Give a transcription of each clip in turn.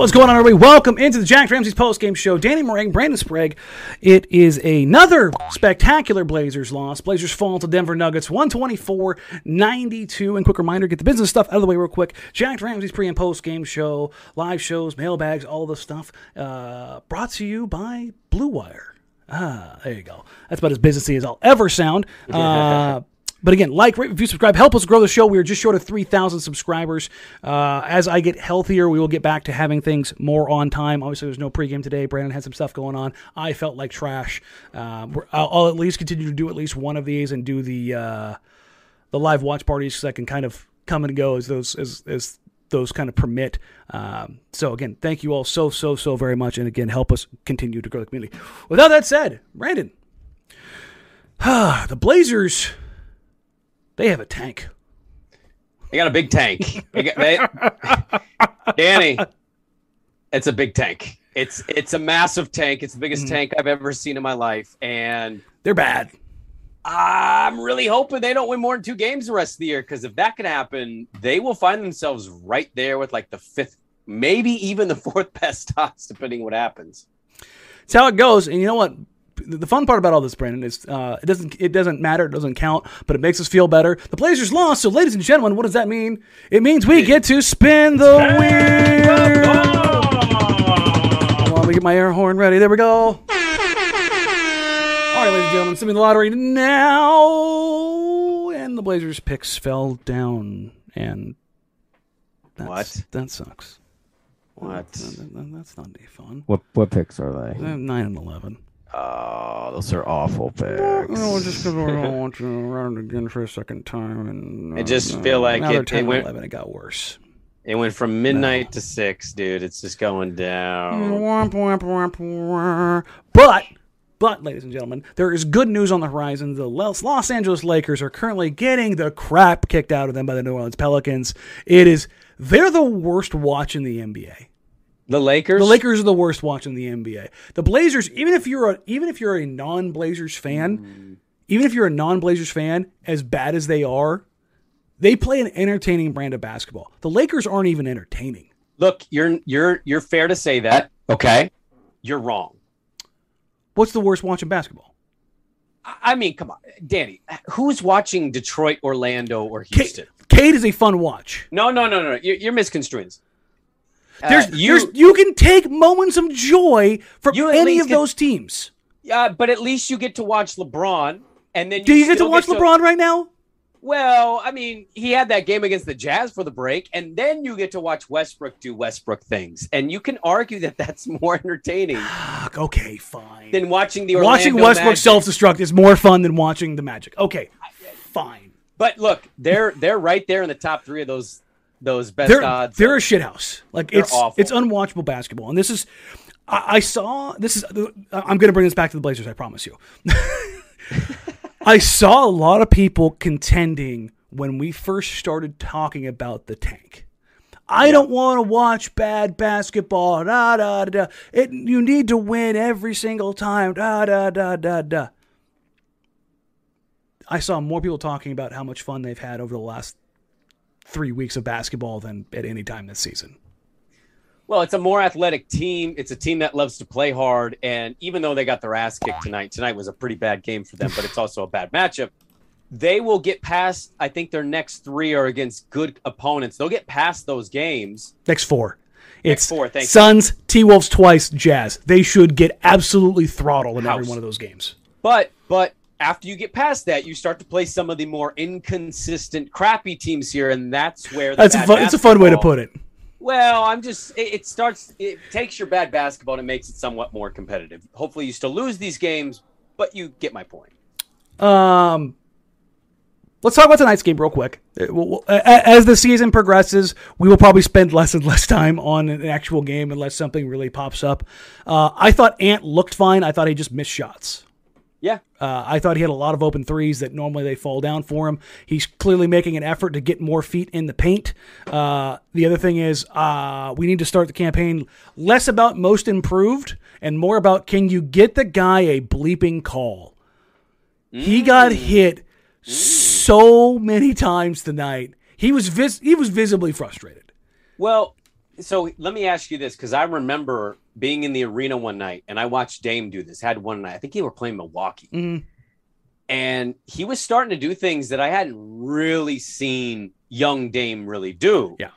What's going on, everybody? Welcome into the Jack Ramsey's post-game show. Danny Marang, Brandon Sprague. It is another spectacular Blazers loss. Blazers fall to Denver Nuggets 124-92. And quick reminder, get the business stuff out of the way real quick. Jack Ramsey's pre- and post-game show, live shows, mailbags, all the stuff. Uh, brought to you by Blue Wire. Ah, there you go. That's about as businessy as I'll ever sound. Uh, but again, like, rate, review, subscribe. Help us grow the show. We are just short of 3,000 subscribers. Uh, as I get healthier, we will get back to having things more on time. Obviously, there's no pregame today. Brandon had some stuff going on. I felt like trash. We're- I'll, I'll at least continue to do at least one of these and do the uh, the live watch parties because I can kind of come and go as those as, as those kind of permit. Um, so again, thank you all so so so very much, and again, help us continue to grow the community. Without that said, Brandon, the Blazers they have a tank. They got a big tank. They got- they- Danny, it's a big tank. It's it's a massive tank. It's the biggest Mm-hmm. tank I've ever seen in my life, and They're bad. I'm really hoping they don't win more than two games the rest of the year. Because if that can happen, they will find themselves right there with like the fifth, maybe even the fourth best odds, depending what happens. It's how it goes. And you know what? The fun part about all this, Brandon, is uh, it doesn't it doesn't matter, it doesn't count, but it makes us feel better. The Blazers lost, so ladies and gentlemen, what does that mean? It means we get to spin the wheel. Let me get my air horn ready. There we go. All right, ladies and gentlemen, spin the lottery now. And the Blazers picks fell down, and that's, What? That sucks. What? That- that- that's not any fun. What what picks are they? Uh, Nine and eleven. Oh, those are awful picks. No, just because we don't want to run it again for a second time, and uh, I just feel like now it- 10 it went- 11. It got worse. It went from midnight to six, dude. It's just going down. Mm, womp, womp, womp, womp. But, but, ladies and gentlemen, there is good news on the horizon. The Los Los Angeles Lakers are currently getting the crap kicked out of them by the New Orleans Pelicans. It is they're the worst watch in the NBA. The Lakers. The Lakers are the worst watch in the NBA. The Blazers, even if you're a even if you're a non-Blazers fan, mm. even if you're a non-Blazers fan, as bad as they are, they play an entertaining brand of basketball. The Lakers aren't even entertaining. Look, you're you're you're fair to say that. Okay, you're wrong. What's the worst watch in basketball? I I mean, come on, Danny. Who's watching Detroit, Orlando, or Houston? Cade is a fun watch. No, no, no, no. You're, you're misconstruing. this. Uh, There's, you, there's, you can take moments of joy from any of get- those teams. uh, but at least you get to watch LeBron, and then Do you get to watch LeBron right now? Well, I mean, he had that game against the Jazz for the break, and then you get to watch Westbrook do Westbrook things, and you can argue that that's more entertaining okay, fine. than watching the Orlando watching Westbrook self-destruct is more fun than watching the Magic. Okay, fine. But look, they're they're right there in the top three of those those best they're, odds. They're a shithouse. Like it's awful. it's unwatchable basketball. And this is I, I saw this is I'm going to bring this back to the Blazers. I promise you. I saw a lot of people contending when we first started talking about the tank. I don't want to watch bad basketball. Da da da. It you need to win every single time. Da da da da da. I saw more people talking about how much fun they've had over the last three weeks of basketball than at any time this season. Well, it's a more athletic team. It's a team that loves to play hard. And even though they got their ass kicked tonight, tonight was a pretty bad game for them, but it's also a bad matchup. They will get past, I think their next three are against good opponents. They'll get past those games. Next four. Next It's four, thank. Suns, T Wolves twice, Jazz. They should get absolutely throttled in every one of those games. But, but, after you get past that, you start to play some of the more inconsistent, crappy teams here, and that's where the That's a fun, it's a fun way to put it. Well, I'm just it, it starts it takes your bad basketball and it makes it somewhat more competitive. Hopefully you still lose these games, but you get my point. Um, let's talk about tonight's game real quick. Uh, we'll- we'll- a- a- As the season progresses, we will probably spend less and less time on an actual game unless something really pops up. Uh, I thought Ant looked fine. I thought he just missed shots. Yeah. Uh, I thought he had a lot of open threes that normally they fall down for him. He's clearly making an effort to get more feet in the paint. Uh, the other thing is, uh, we need to start the campaign less about most improved and more about can you get the guy a bleeping call? He got hit so many times tonight. He was vis- he was visibly frustrated. Well, so let me ask you this because I remember being in the arena one night and I watched Dame do this. Had one night, I think he were playing Milwaukee, Mhm. and he was starting to do things that I hadn't really seen young Dame really do. Yeah.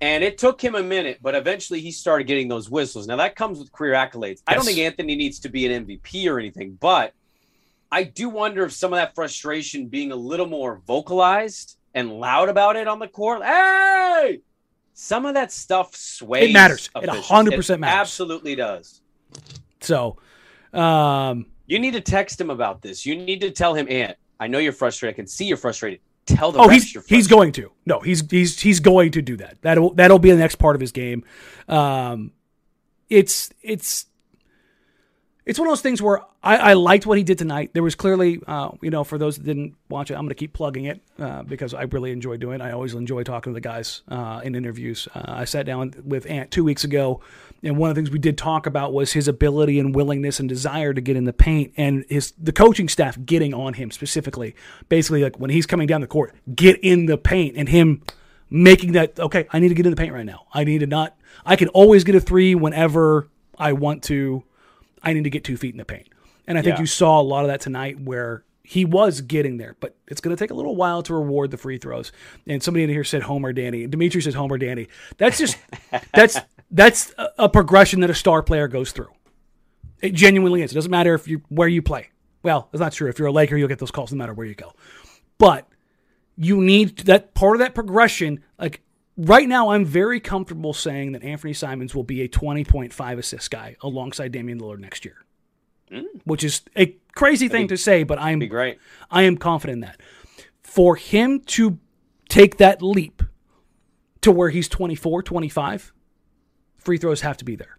And it took him a minute, but eventually he started getting those whistles. Now that comes with career accolades. I don't think Anfernee needs to be an MVP or anything, but I do wonder if some of that frustration being a little more vocalized and loud about it on the court. Hey, some of that stuff sways. It matters. It officials. 100% matters. Absolutely does. So, um, You need to text him about this. You need to tell him, Ant, I know you're frustrated. I can see you're frustrated. Tell the oh, he's he's going to. No, he's he's he's going to do that. That'll that'll be the next part of his game. Um, it's it's it's one of those things where I, I liked what he did tonight. There was clearly, uh, you know, for those that didn't watch it, I'm going to keep plugging it uh, because I really enjoy doing it. I always enjoy talking to the guys uh, in interviews. Uh, I sat down with Ant two weeks ago, and one of the things we did talk about was his ability and willingness and desire to get in the paint, and his the coaching staff getting on him specifically. Basically, like when he's coming down the court, get in the paint, and him making that okay. I need to get in the paint right now. I need to not. I can always get a three whenever I want to. I need to get two feet in the paint. And I think Yeah. you saw a lot of that tonight where he was getting there, but it's going to take a little while to reward the free throws. And somebody in here said Homer Danny. Dimitri says Homer Danny. That's just that's that's a, a progression that a star player goes through. It genuinely is. It doesn't matter if you where you play. Well, it's not true. If you're a Laker, you'll get those calls no matter where you go. But you need that part of that progression. Like right now, I'm very comfortable saying that Anfernee Simons will be a 20.5 assist guy alongside Damian Lillard next year, mm. which is a crazy thing to say, but I'm Be great. I am confident in that. For him to take that leap to where he's 24, 25, free throws have to be there.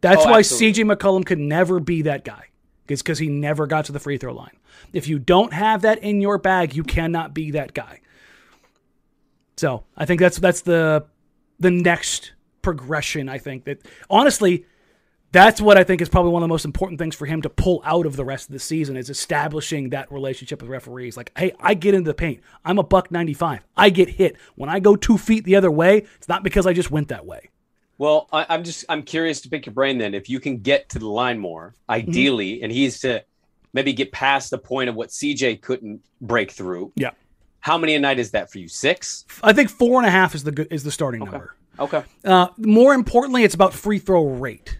That's Oh, why absolutely. CJ McCollum could never be that guy. It's because he never got to the free throw line. If you don't have that in your bag, you cannot be that guy. So I think that's that's the the next progression. I think that honestly, that's what I think is probably one of the most important things for him to pull out of the rest of the season is establishing that relationship with referees. Like, hey, I get into the paint. I'm a buck 95. I get hit. When I go two feet the other way, it's not because I just went that way. Well, I, I'm just I'm curious to pick your brain then. If you can get to the line more, mm-hmm. ideally, and he's to maybe get past the point of what CJ couldn't break through. Yeah. How many a night is that for you? Six? I think four and a half is the good, is the starting number. Okay. Uh, more importantly, it's about free throw rate.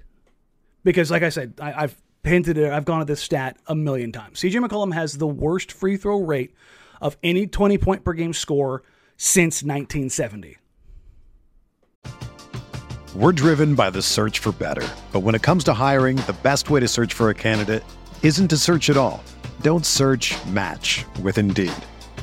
Because, like I said, I, I've hinted it, I've gone at this stat a million times. CJ McCollum has the worst free throw rate of any 20 point per game score since 1970. We're driven by the search for better. But when it comes to hiring, the best way to search for a candidate isn't to search at all. Don't search match with Indeed.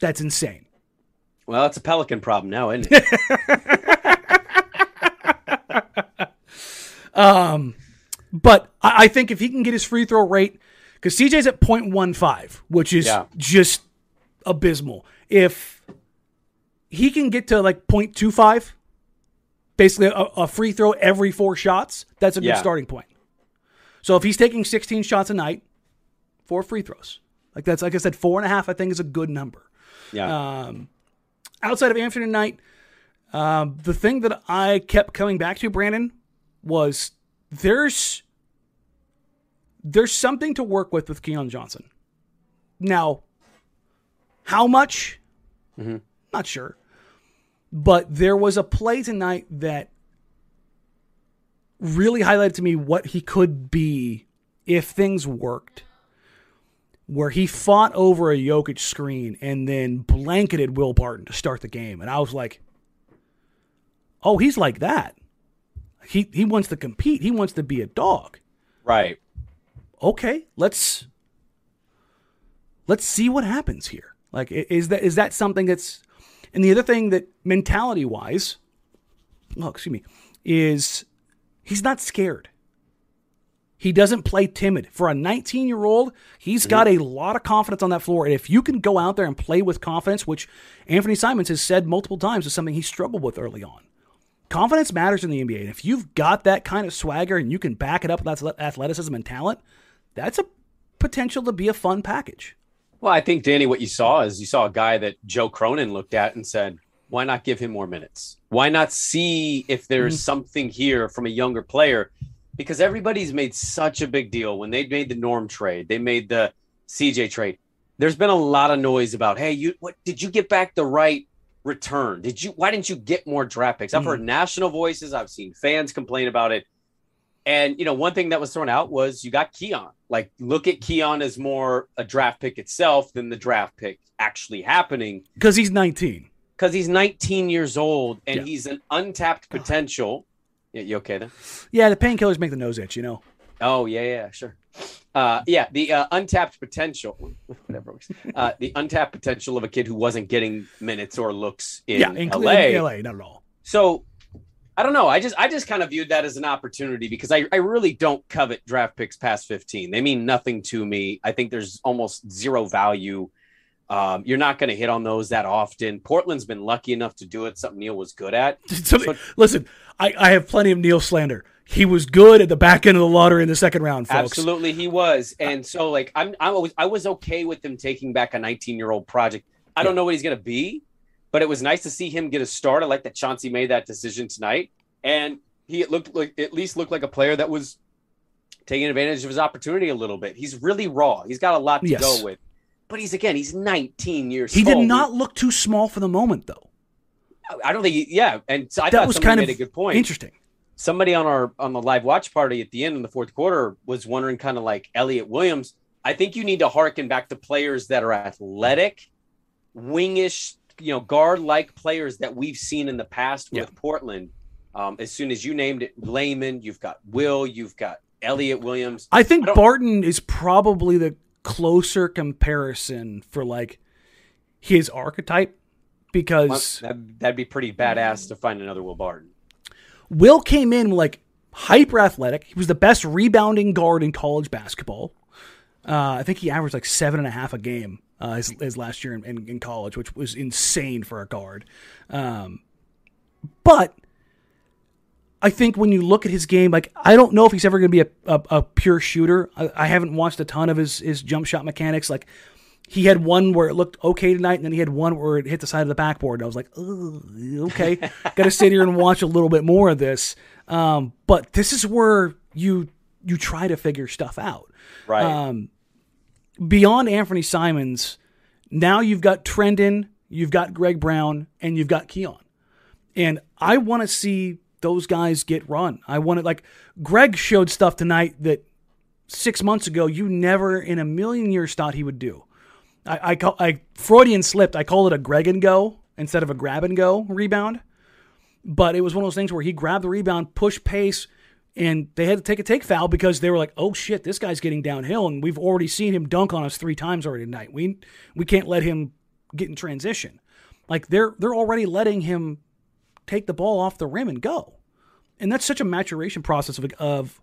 That's insane. Well, it's a Pelican problem now, isn't it? Um, but I, I think if he can get his free throw rate, because CJ's at 0.15, which is Yeah. just abysmal. If he can get to like 0.25, basically a, a free throw every four shots, that's a good Yeah. starting point. So if he's taking 16 shots a night, four free throws. Like that's like I said, four and a half. I think is a good number. Yeah. Um, outside of Anfernee tonight, um, the thing that I kept coming back to, Brandon, was there's there's something to work with with Keon Johnson. Now, how much? Not sure, but there was a play tonight that really highlighted to me what he could be if things worked where he fought over a Jokic screen and then blanketed Will Barton to start the game. And I was like, oh, he's like that. He he wants to compete. He wants to be a dog. right. Okay, let's let's see what happens here. Like, is that is that something that's? And the other thing that mentality wise, oh, excuse me, is he's not scared. He doesn't play timid. For a 19 year old, he's got mm-hmm. a lot of confidence on that floor. And if you can go out there and play with confidence, which Anfernee Simons has said multiple times is something he struggled with early on, confidence matters in the NBA. And if you've got that kind of swagger and you can back it up with ath- athleticism and talent, that's a potential to be a fun package. Well, I think Danny, what you saw is you saw a guy that Joe Cronin looked at and said, "Why not give him more minutes? Why not see if there's mm-hmm. something here from a younger player?" Because everybody's made such a big deal when they made the Norm trade, they made the CJ trade. There's been a lot of noise about, "Hey, you what did you get back the right return? Did you why didn't you get more draft picks?" I've heard mm-hmm. national voices, I've seen fans complain about it. And you know, one thing that was thrown out was you got Keon. Like, look at Keon as more a draft pick itself than the draft pick actually happening Because he's 19. because he's 19 years old and Yeah. he's an untapped potential. Yeah, you okay then? Yeah, the painkillers make the nose itch, you know. Oh yeah, yeah, sure. Uh, yeah, the uh, untapped potential, whatever. works. Uh, the untapped potential of a kid who wasn't getting minutes or looks in yeah, in LA. in LA, not at all. So I don't know. I just I just kind of viewed that as an opportunity because I, I really don't covet draft picks past 15. They mean nothing to me. I think there's almost zero value. Um, you're not going to hit on those that often. Portland's been lucky enough to do it, something Neil was good at. So, listen, I, I have plenty of Neil slander. He was good at the back end of the lottery in the second round, folks. Absolutely, he was. And so, like, I'm, I was, I was okay with him taking back a 19 year old project. I don't know what he's going to be, but it was nice to see him get a start. I like that Chauncey made that decision tonight, and he looked like at least looked like a player that was taking advantage of his opportunity a little bit. He's really raw. He's got a lot to Yes. go with, but he's again, he's 19 years. He did not look too small for the moment, though. I don't think. He, yeah, and so I that thought was kind made of a good point. interesting. somebody on our on the live watch party at the end in the fourth quarter was wondering kind of like Elliot Williams. I think you need to harken back to players that are athletic, wingish, you know, guard like players that we've seen in the past with Portland. Um, as soon as you named it, Layman, you've got Will, you've got Elliot Williams. I think I Barton is probably the closer comparison for like his archetype because That, that'd be pretty badass to find another Will Barton. Will came in like hyper athletic. He was the best rebounding guard in college basketball. Uh, I think he averaged like seven and a half a game uh, his, his last year in, in, in college, which was insane for a guard. Um, but I think when you look at his game, like I don't know if he's ever going to be a, a, a pure shooter. I, I haven't watched a ton of his his jump shot mechanics. Like he had one where it looked okay tonight, and then he had one where it hit the side of the backboard. And I was like, okay, got to sit here and watch a little bit more of this. Um, but this is where you you try to figure stuff out. Right. Um, beyond Anfernee Simons, now you've got Trendon, you've got Greg Brown, and you've got Keon. And I want to see those guys get run. I want to like Greg showed stuff tonight that six months ago you never in a million years thought he would do. I I, call, I Freudian slipped. I call it a Greg and go instead of a grab and go rebound. But it was one of those things where he grabbed the rebound, pushed pace, and they had to take a take foul because they were like, "Oh shit, this guy's getting downhill," and we've already seen him dunk on us three times already tonight. We we can't let him get in transition. Like they're they're already letting him take the ball off the rim and go, and that's such a maturation process of of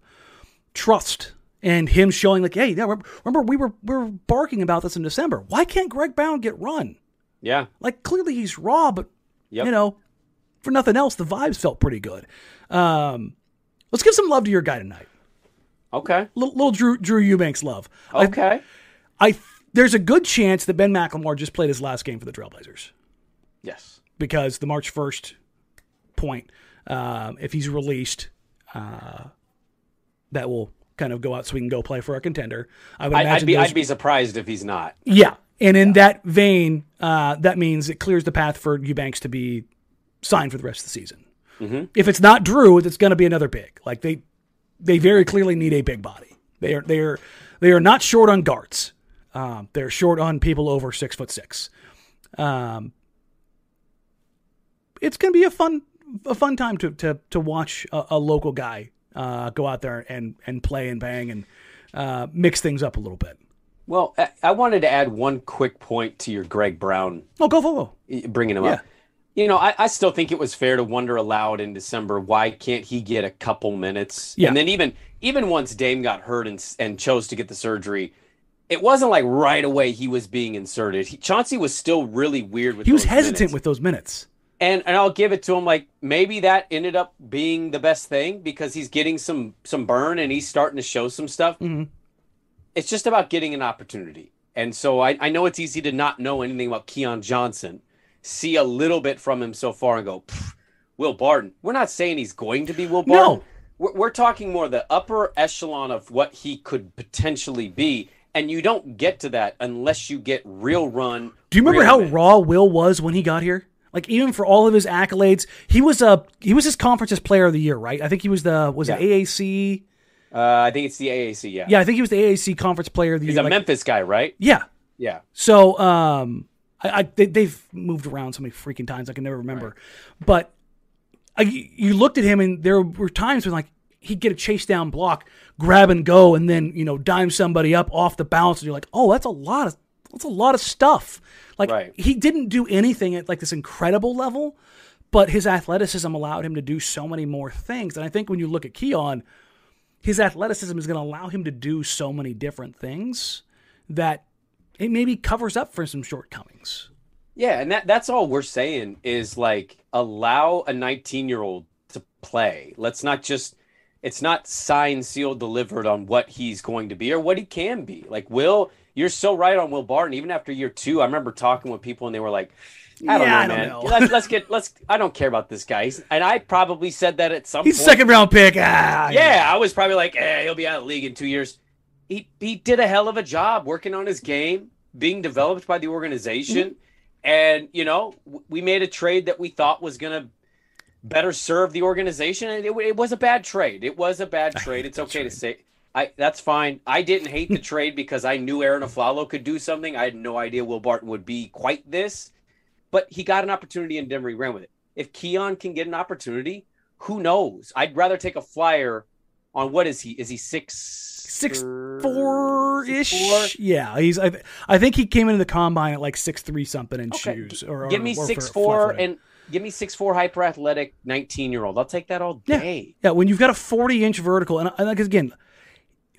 trust and him showing like, "Hey, yeah, remember we were we were barking about this in December. Why can't Greg Brown get run? yeah. Like clearly he's raw, but Yep. you know, for nothing else, the vibes felt pretty good. Um, let's give some love to your guy tonight. Okay. Little, little Drew Drew Eubanks love. I- Okay. I, there's a good chance that Ben McLemore just played his last game for the Trailblazers yes. because the March 1st point, um, if he's released, uh, that will kind of go out so we can go play for a contender. I would imagine. I'd be those- I'd be surprised if he's not. yeah, and in that vein, uh, that means it clears the path for Eubanks to be signed for the rest of the season. If it's not Drew, it's going to be another big. Like they, they very clearly need a big body. They are they are they are not short on guards. Um, they're short on people over six foot six. Um, it's going to be a fun a fun time to to to watch a, a local guy uh, go out there and and play and bang and uh, mix things up a little bit. Well, I, I wanted to add one quick point to your Greg Brown Oh, go Volvo. bringing him Yeah. up. You know, I, I still think it was fair to wonder aloud in December why can't he get a couple minutes? Yeah. And then even even once Dame got hurt and and chose to get the surgery, it wasn't like right away he was being inserted. He, Chauncey was still really weird with. He was hesitant minutes. with those minutes. And and I'll give it to him. Like maybe that ended up being the best thing because he's getting some some burn and he's starting to show some stuff. Mhm. It's just about getting an opportunity. And so I, I know it's easy to not know anything about Keon Johnson, see a little bit from him so far and go, Will Barton. We're not saying he's going to be Will Barton. No. We're, we're talking more the upper echelon of what he could potentially be. And you don't get to that unless you get real run. Do you remember how raw Will was when he got here? Like even for all of his accolades, he was a he was his conference's player of the year, right? I think he was the was it AAC? Uh, I think it's the AAC. Yeah. Yeah, I think he was the AAC conference player of the He's year. a like- Memphis guy, right? yeah. Yeah. So um, I, I they, they've moved around so many freaking times I can never remember. But I, you looked at him and there were times when like he'd get a chase down block, grab and go, and then you know dime somebody up off the bounce, and you're like, oh, that's a lot of that's a lot of stuff. Like Right. he didn't do anything at like this incredible level, but his athleticism allowed him to do so many more things. And I think when you look at Keon, his athleticism is going to allow him to do so many different things that it maybe covers up for some shortcomings. Yeah, and that that's all we're saying is like allow a 19-year-old to play. Let's not just it's not signed, sealed, delivered on what he's going to be or what he can be. Like Will, you're so right on Will Barton. Even after year two, I remember talking with people and they were like, I don't Yeah, know, I don't man. know." let's let's get let's I don't care about this guy. He's- And I probably said that at some point. He's point. second round pick. Ah, Yeah, I was probably like, eh, he'll be out of the league in two years. He he did a hell of a job working on his game, being developed by the organization, and you know we made a trade that we thought was gonna better serve the organization, and it, it was a bad trade. It was a bad trade. It's okay to say. I, that's fine. I didn't hate the trade because I knew Arron Afflalo could do something. I had no idea Will Barton would be quite this, but he got an opportunity in Denver. He ran with it. If Keon can get an opportunity, who knows? I'd rather take a flyer on what is he? Is he six Six four six four? ish. Yeah, he's. I, th- I think he came into the combine at like six three something in Okay, shoes. Or, give me or six for four and give me six four hyper athletic nineteen year old. I'll take that all Yeah. day. yeah. When you've got a forty inch vertical, and, and like again,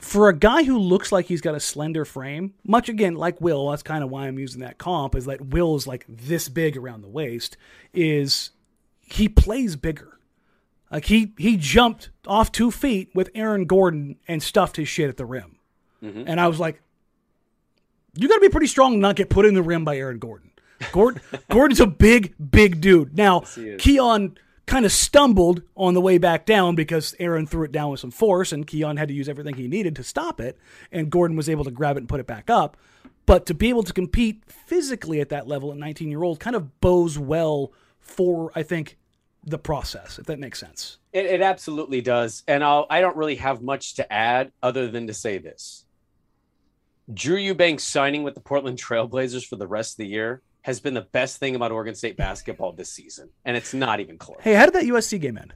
for a guy who looks like he's got a slender frame, much again like Will, that's kind of why I'm using that comp, is that Will is like this big around the waist, is he plays bigger. Like he he jumped off two feet with Aaron Gordon and stuffed his shit at the rim. Mm-hmm. And I was like, you got to be pretty strong to not get put in the rim by Aaron Gordon. Gordon Gordon's a big, big dude. Now, he is. Keon kind of stumbled on the way back down because Aaron threw it down with some force, and Keon had to use everything he needed to stop it, and Gordon was able to grab it and put it back up. But to be able to compete physically at that level at 19 year old kind of bows well for, I think, the process, if that makes sense. It, it absolutely does. And I'll, I don't really have much to add other than to say this. Drew Eubanks signing with the Portland Trailblazers for the rest of the year has been the best thing about Oregon State basketball this season. And it's not even close. Hey, how did that USC game end?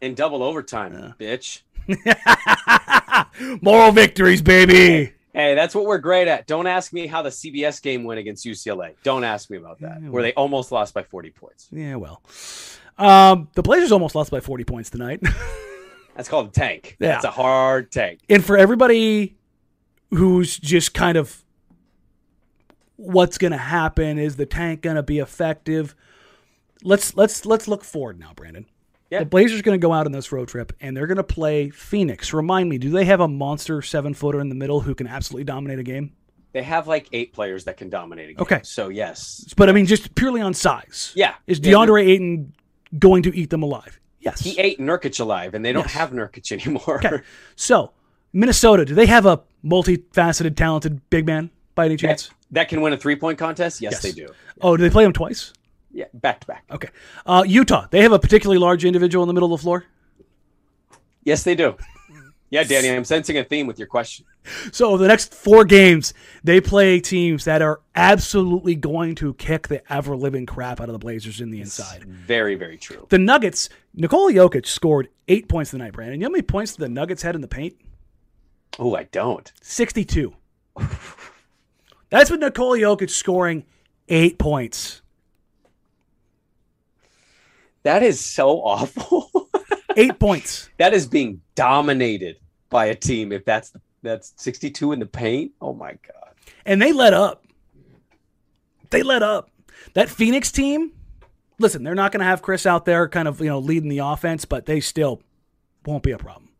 In double overtime, bitch. Moral victories, baby. Hey, that's what we're great at. Don't ask me how the CBS game went against UCLA. Don't ask me about that, where they almost lost by 40 points. Yeah, well. Um, the Blazers almost lost by 40 points tonight. That's called a tank. Yeah. That's a hard tank. and for everybody who's just kind of what's going to happen is the tank going to be effective let's let's let's look forward now brandon Yeah. the blazers going to go out on this road trip and they're going to play phoenix remind me do they have a monster seven footer in the middle who can absolutely dominate a game They have like eight players that can dominate a game. Okay. So, yes. but i mean just purely on size Yeah. is Yeah, deandre ayton going to eat them alive yes He ate Nurkic alive, and they don't Yes. have Nurkic anymore. okay so minnesota do they have a multifaceted talented big man by any chance that can win a three point contest? Yes, Yes. they do. oh do they play them twice Yeah, back to back. Okay. Uh, Utah, they have a particularly large individual in the middle of the floor. Yes, they do. Yeah, Danny, I'm sensing a theme with your question. So the next four games, they play teams that are absolutely going to kick the ever living crap out of the Blazers in the inside. Very, very true. The Nuggets, Nikola Jokic scored eight points tonight, Brandon. You know how many points the Nuggets had in the paint? Oh, I don't. 62. That's with Nikola Jokic scoring eight points. That is so awful. Eight points. that is being dominated by a team. If that's that's 62 in the paint. Oh my god. and they let up. They let up. That Phoenix team, listen, they're not going to have Chris out there kind of, you know, leading the offense, but they still won't be a problem.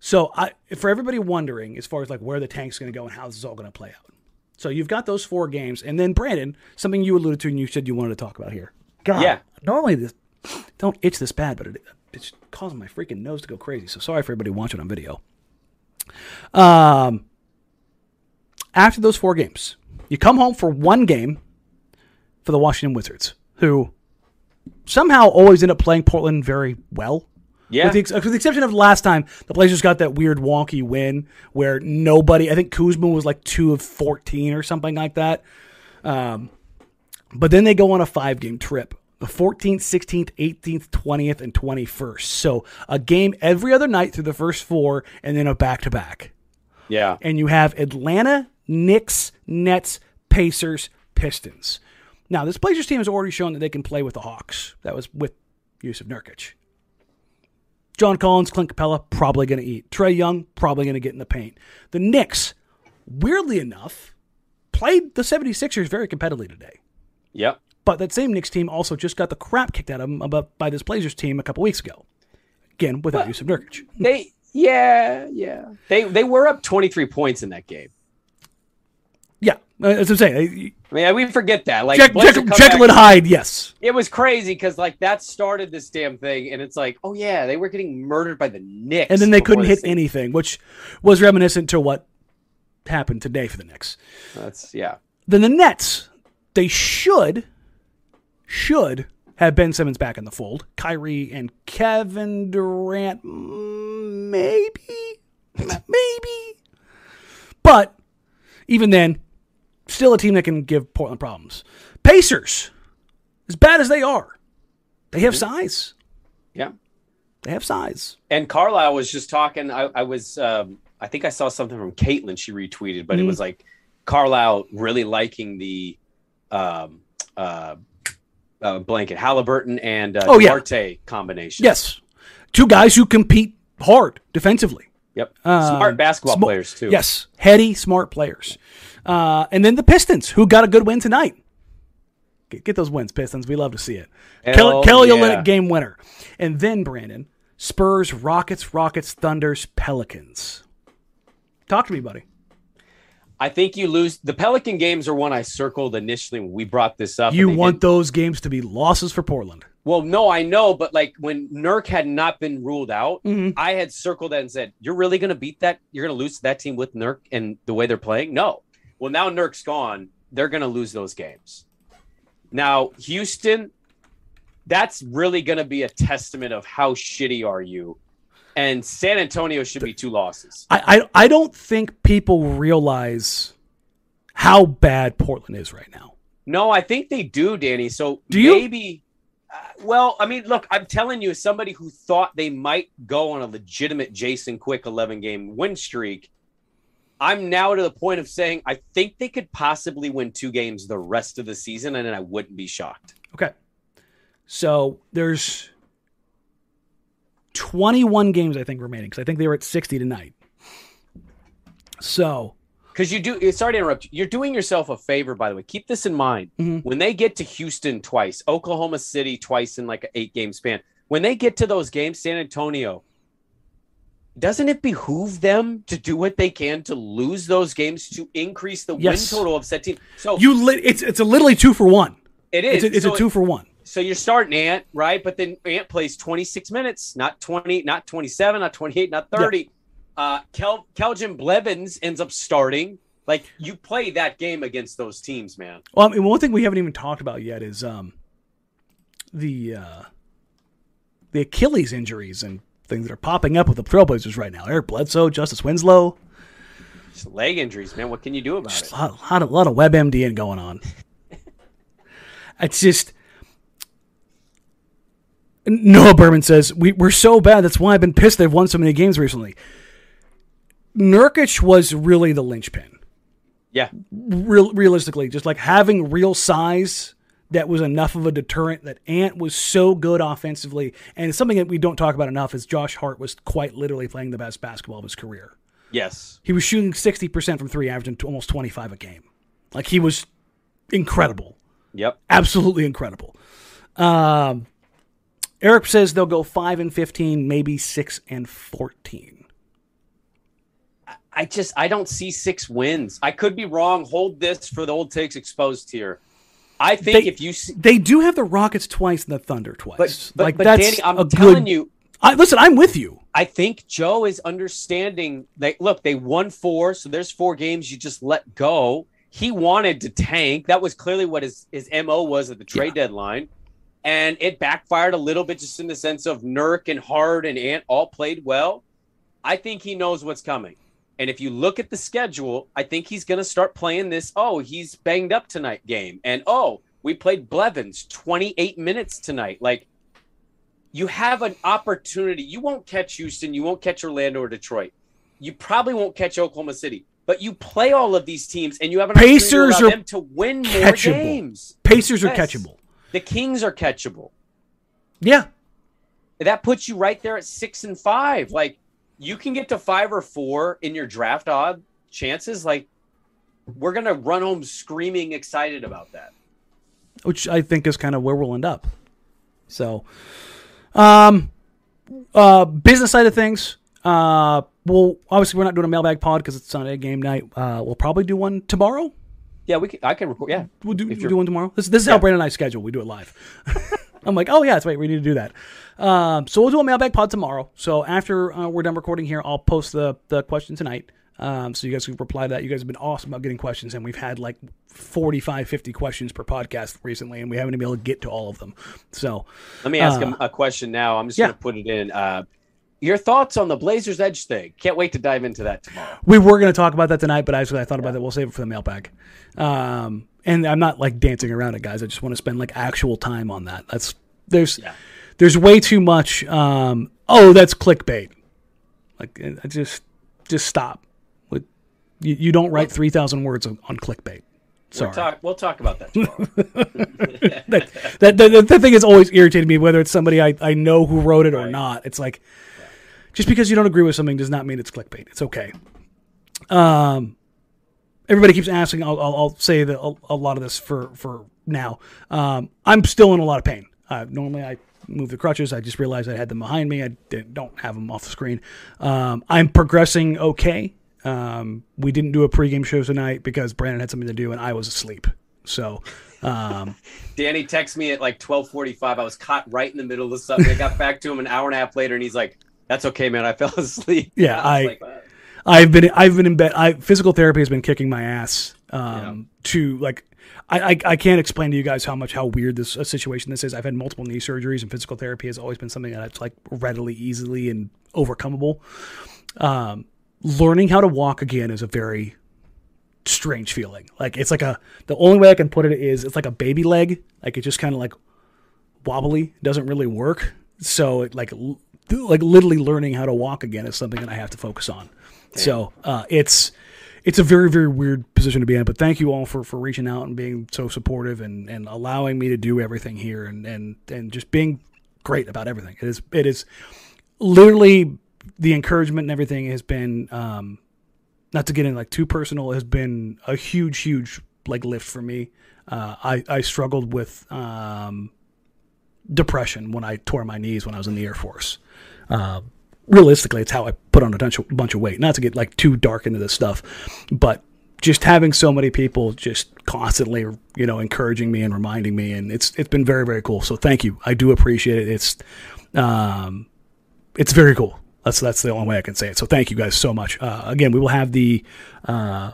So, I for everybody wondering as far as like where the tank's going to go and how this is all going to play out. So, you've got those four games and then Brandon, something you alluded to and you said you wanted to talk about here. God. Yeah. Normally this don't itch this bad, but it, it's causing my freaking nose to go crazy. So, sorry for everybody watching on video. Um after those four games, you come home for one game for the Washington Wizards, who somehow always end up playing Portland very well. Yeah. With the, with the exception of last time, the Blazers got that weird wonky win where nobody, I think Kuzma was like two of 14 or something like that. Um, but then they go on a five game trip the 14th, 16th, 18th, 20th, and 21st. So a game every other night through the first four, and then a back to back yeah. and you have Atlanta, Knicks, Nets, Pacers, Pistons. Now, this Blazers team has already shown that they can play with the Hawks. That was with Jusuf Nurkic. John Collins, Clint Capela, probably going to eat. Trae Young, probably going to get in the paint. The Knicks, weirdly enough, played the 76ers very competitively today. Yep. But that same Knicks team also just got the crap kicked out of them about, by this Blazers team a couple weeks ago. Again, without Jusuf Nurkic. They yeah, yeah. They they were up 23 points in that game. Uh, as I'm saying, I mean, we forget that. Like Jekyll, Blazer Jekyll, and Hyde, yes. it was crazy because like that started this damn thing, and it's like, oh yeah, they were getting murdered by the Knicks, and then they couldn't hit thing- anything, which was reminiscent to what happened today for the Knicks. That's yeah. Then the Nets, they should, should have Ben Simmons back in the fold. Kyrie and Kevin Durant, maybe, maybe. But even then, still a team that can give Portland problems. Pacers, as bad as they are, they have size. Yeah. They have size. And Carlisle was just talking. I, I was, um, I think I saw something from Caitlin she retweeted, but it Mm-hmm. was like Carlisle really liking the um, uh, uh, blanket Halliburton and uh, Oh, yeah. Combination. Yes. Two guys who compete hard defensively. Yep. Um, Smart basketball Smo- players too. Yes, heady, smart players. Uh, and then the Pistons, who got a good win tonight. Get, get those wins, Pistons. We love to see it. Hell Kelly, Kelly yeah. Olynyk game winner. And then Brandon, Spurs, Rockets, Rockets, Thunders, Pelicans. Talk to me, buddy. I think you lose. The Pelican games are one I circled initially when we brought this up. You want didn't- those games to be losses for Portland. Well, no, I know, but like when Nurk had not been ruled out, Mhm. I had circled that and said, "You're really going to beat that? You're going to lose to that team with Nurk and the way they're playing?" No. Well, now Nurk's gone. They're going to lose those games. Now, Houston, that's really going to be a testament of how shitty are you. And San Antonio should be two losses. I, I, I don't think people realize how bad Portland is right now. No, I think they do, Danny. So Do you? maybe. Uh, well, I mean, look, I'm telling you, as somebody who thought they might go on a legitimate Jason Quick 11 game win streak, I'm now to the point of saying I think they could possibly win two games the rest of the season, and then I wouldn't be shocked. Okay. So there's 21 games, I think, remaining because I think they were at 60 tonight. So, Because you do, sorry to interrupt you. You're doing yourself a favor, by the way. Keep this in mind. Mhm. When they get to Houston twice, Oklahoma City twice in like an eight game span, when they get to those games, San Antonio, doesn't it behoove them to do what they can to lose those games to increase the Yes. win total of said team? So you li- it's it's a literally two for one. it is. It's a, it's so a two for one. so you're starting Ant, right? But then Ant plays 26 minutes, not 20, not 27, not 28, not 30. Uh, Kel, Keljin Blevins ends up starting. Like you play that game against those teams, man. Well, I mean, one thing we haven't even talked about yet is um, the uh, the Achilles injuries and things that are popping up with the Trailblazers right now. Eric Bledsoe, Justice Winslow, Just leg injuries, man. What can you do about just it? a lot, lot of lot of going on. it's just Noah Berman says we, we're so bad. That's why I've been pissed. They've won so many games recently. Nurkic was really the linchpin. Yeah, Real, realistically, just like having real size that was enough of a deterrent. That Ant was so good offensively, and something that we don't talk about enough is Josh Hart was quite literally playing the best basketball of his career. yes. He was shooting 60% from three, averaging almost 25 a game. Like he was incredible. Yep. Absolutely incredible. Um, Eric says they'll go 5 and 15, maybe 6 and 14. I just I don't see six wins. I could be wrong. Hold this for the old takes exposed here. I think They- if you see, They do have the Rockets twice and the Thunder twice. but but, like but that's Danny, I'm telling good. you, I, listen, I'm with you. I think Joe is understanding. They look, they won four, so there's four games you just let go. He wanted to tank. That was clearly what his his mo was at the trade deadline, and it backfired a little bit, just in the sense of Nurk and Hart and Ant all played well. I think he knows what's coming. And if you look at the schedule, I think he's going to start playing this. Oh, he's banged up tonight game. And oh, we played Blevins 28 minutes tonight. Like, you have an opportunity. You won't catch Houston. You won't catch Orlando or Detroit. You probably won't catch Oklahoma City. But you play all of these teams, and you have an Pacers opportunity to allow are them to win more catchable. games. Pacers are catchable. The Kings are catchable. Yeah. That puts you right there at six and five. Like you can get to five or four in your draft odd chances. Like we're gonna run home screaming excited about that. which I think is kind of where we'll end up. So, um, uh, business side of things. Uh, well, obviously we're not doing a mailbag pod because it's Sunday game night. Uh, we'll probably do one tomorrow. Yeah, we can. I can record. Yeah, We'll do, we'll do one tomorrow. This, this is how Brandon and I schedule. We do it live. I'm like, oh yeah, that's right. We need to do that. Um, so we'll do a mailbag pod tomorrow. So after uh, we're done recording here, I'll post the the question tonight. Um, so you guys can reply to that. You guys have been awesome about getting questions, and we've had like 45, 50 questions per podcast recently, and we haven't been able to get to all of them. So let me ask Uh, him a question now. I'm just yeah. gonna put it in. Uh, your thoughts on the Blazers Edge thing? Can't wait to dive into that tomorrow. we were going to talk about that tonight, but actually I thought about that. We'll save it for the mailbag. Um, and I'm not like dancing around it, guys. I just want to spend like actual time on that. That's there's Yeah. There's way too much. Um, oh, that's clickbait. Like I just just stop. With you, you don't write three thousand words on, on clickbait. Sorry. We'll talk. We'll talk about that tomorrow. that, that, that, that thing has always irritated me, whether it's somebody I, I know who wrote it or Right. not. It's like, just because you don't agree with something does not mean it's clickbait. It's okay. Um, everybody keeps asking. I'll, I'll, I'll say that a, a, lot of this for for now. Um, I'm still in a lot of pain. Uh, normally, I move the crutches. I just realized I had them behind me. I don't have them off the screen. Um, I'm progressing okay. Um, we didn't do a pregame show tonight because Brandon had something to do and I was asleep. So, um, Danny texted me at like 12:45. I was caught right in the middle of something. I got back to him an hour and a half later, and he's like, "That's okay, man. I fell asleep." Yeah, I, I like, I've been I've been in bed. I physical therapy has been kicking my ass. Um, yeah. to like I, I, I can't explain to you guys how much how weird this uh, situation this is. I've had multiple knee surgeries, and physical therapy has always been something that's like readily, easily, and overcomable. Um, learning how to walk again is a very strange feeling. Like it's like a the only way I can put it is it's like a baby leg. Like it just kind of like wobbly, doesn't really work. So it like like literally learning how to walk again is something that I have to focus on. Damn. So uh, it's it's a very very weird position to be in. But thank you all for for reaching out and being so supportive and and allowing me to do everything here and and and just being great about everything. It is it is literally the encouragement and everything has been um, not to get in like too personal has been a huge huge like lift for me. Uh, I I struggled with um, depression when I tore my knees when I was in the Air Force. Uh, realistically, it's how I put on a bunch of, weight. Not to get like too dark into this stuff, but just having so many people just constantly, you know, encouraging me and reminding me, and it's it's been very very cool. So thank you. I do appreciate it. It's um, it's very cool. That's that's the only way I can say it. So thank you guys so much. Uh, again, we will have the uh,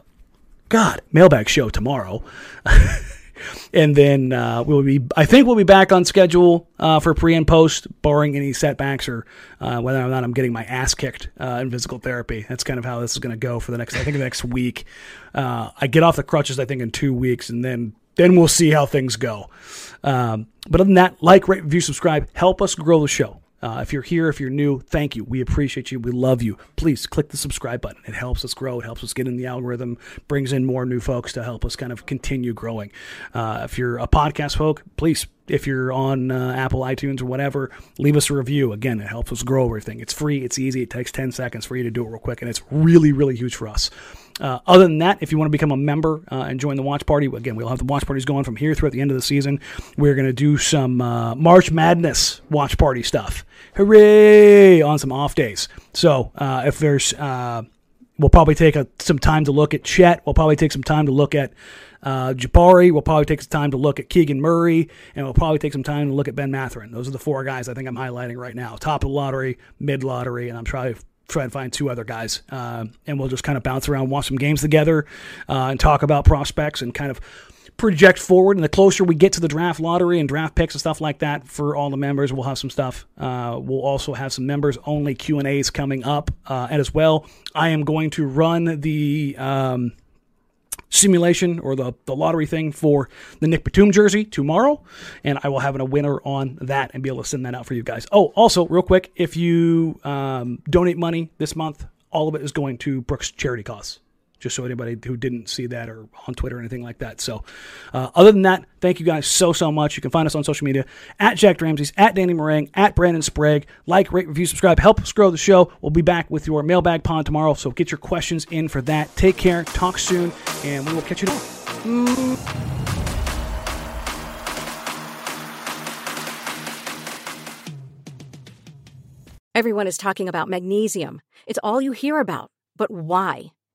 God mailbag show tomorrow. and then uh, we'll be I think we'll be back on schedule uh, for pre and post, barring any setbacks or uh, whether or not I'm getting my ass kicked uh, in physical therapy. That's kind of how this is going to go for the next I think the next week. Uh, I get off the crutches I think in two weeks, and then then we'll see how things go. Um, but other than that, like, rate, review, subscribe, help us grow the show. Uh, if you're here, if you're new, thank you. We appreciate you. We love you. Please click the subscribe button. It helps us grow. It helps us get in the algorithm, brings in more new folks to help us kind of continue growing. Uh, if you're a podcast folk, please if you're on uh, Apple iTunes or whatever, leave us a review. Again, it helps us grow everything. It's free, it's easy, it takes 10 seconds for you to do it real quick, and it's really, really huge for us. Uh, other than that, if you want to become a member uh, and join the watch party, again, we'll have the watch parties going from here throughout the end of the season. We're going to do some uh, March Madness watch party stuff. Hooray! On some off days. So uh, if there's, uh, we'll probably take a, some time to look at Chet. We'll probably take some time to look at uh, Jabari will probably take some time to look at Keegan Murray, and we'll probably take some time to look at Ben Mathurin. Those are the four guys I think I'm highlighting right now. Top of the lottery, mid lottery, and I'm trying to try and find two other guys. Uh, and we'll just kind of bounce around, watch some games together, uh, and talk about prospects and kind of project forward. And the closer we get to the draft lottery and draft picks and stuff like that for all the members, we'll have some stuff. Uh, we'll also have some members only Q and A's coming up, uh, and as well, I am going to run the. Um, simulation or the, the lottery thing for the Nick Batum jersey tomorrow, and I will have a winner on that and be able to send that out for you guys. Oh, also, real quick, if you um, donate money this month, all of it is going to Brooks charity cause just so anybody who didn't see that or on Twitter or anything like that. So, uh, other than that, thank you guys so, so much. You can find us on social media at Jack Ramsay's, at Danny Marang, at Brandon Sprague. Like, rate, review, subscribe. Help us grow the show. We'll be back with your mailbag pod tomorrow. So, get your questions in for that. Take care. Talk soon. And we will catch you tomorrow. Everyone is talking about magnesium. It's all you hear about. But why?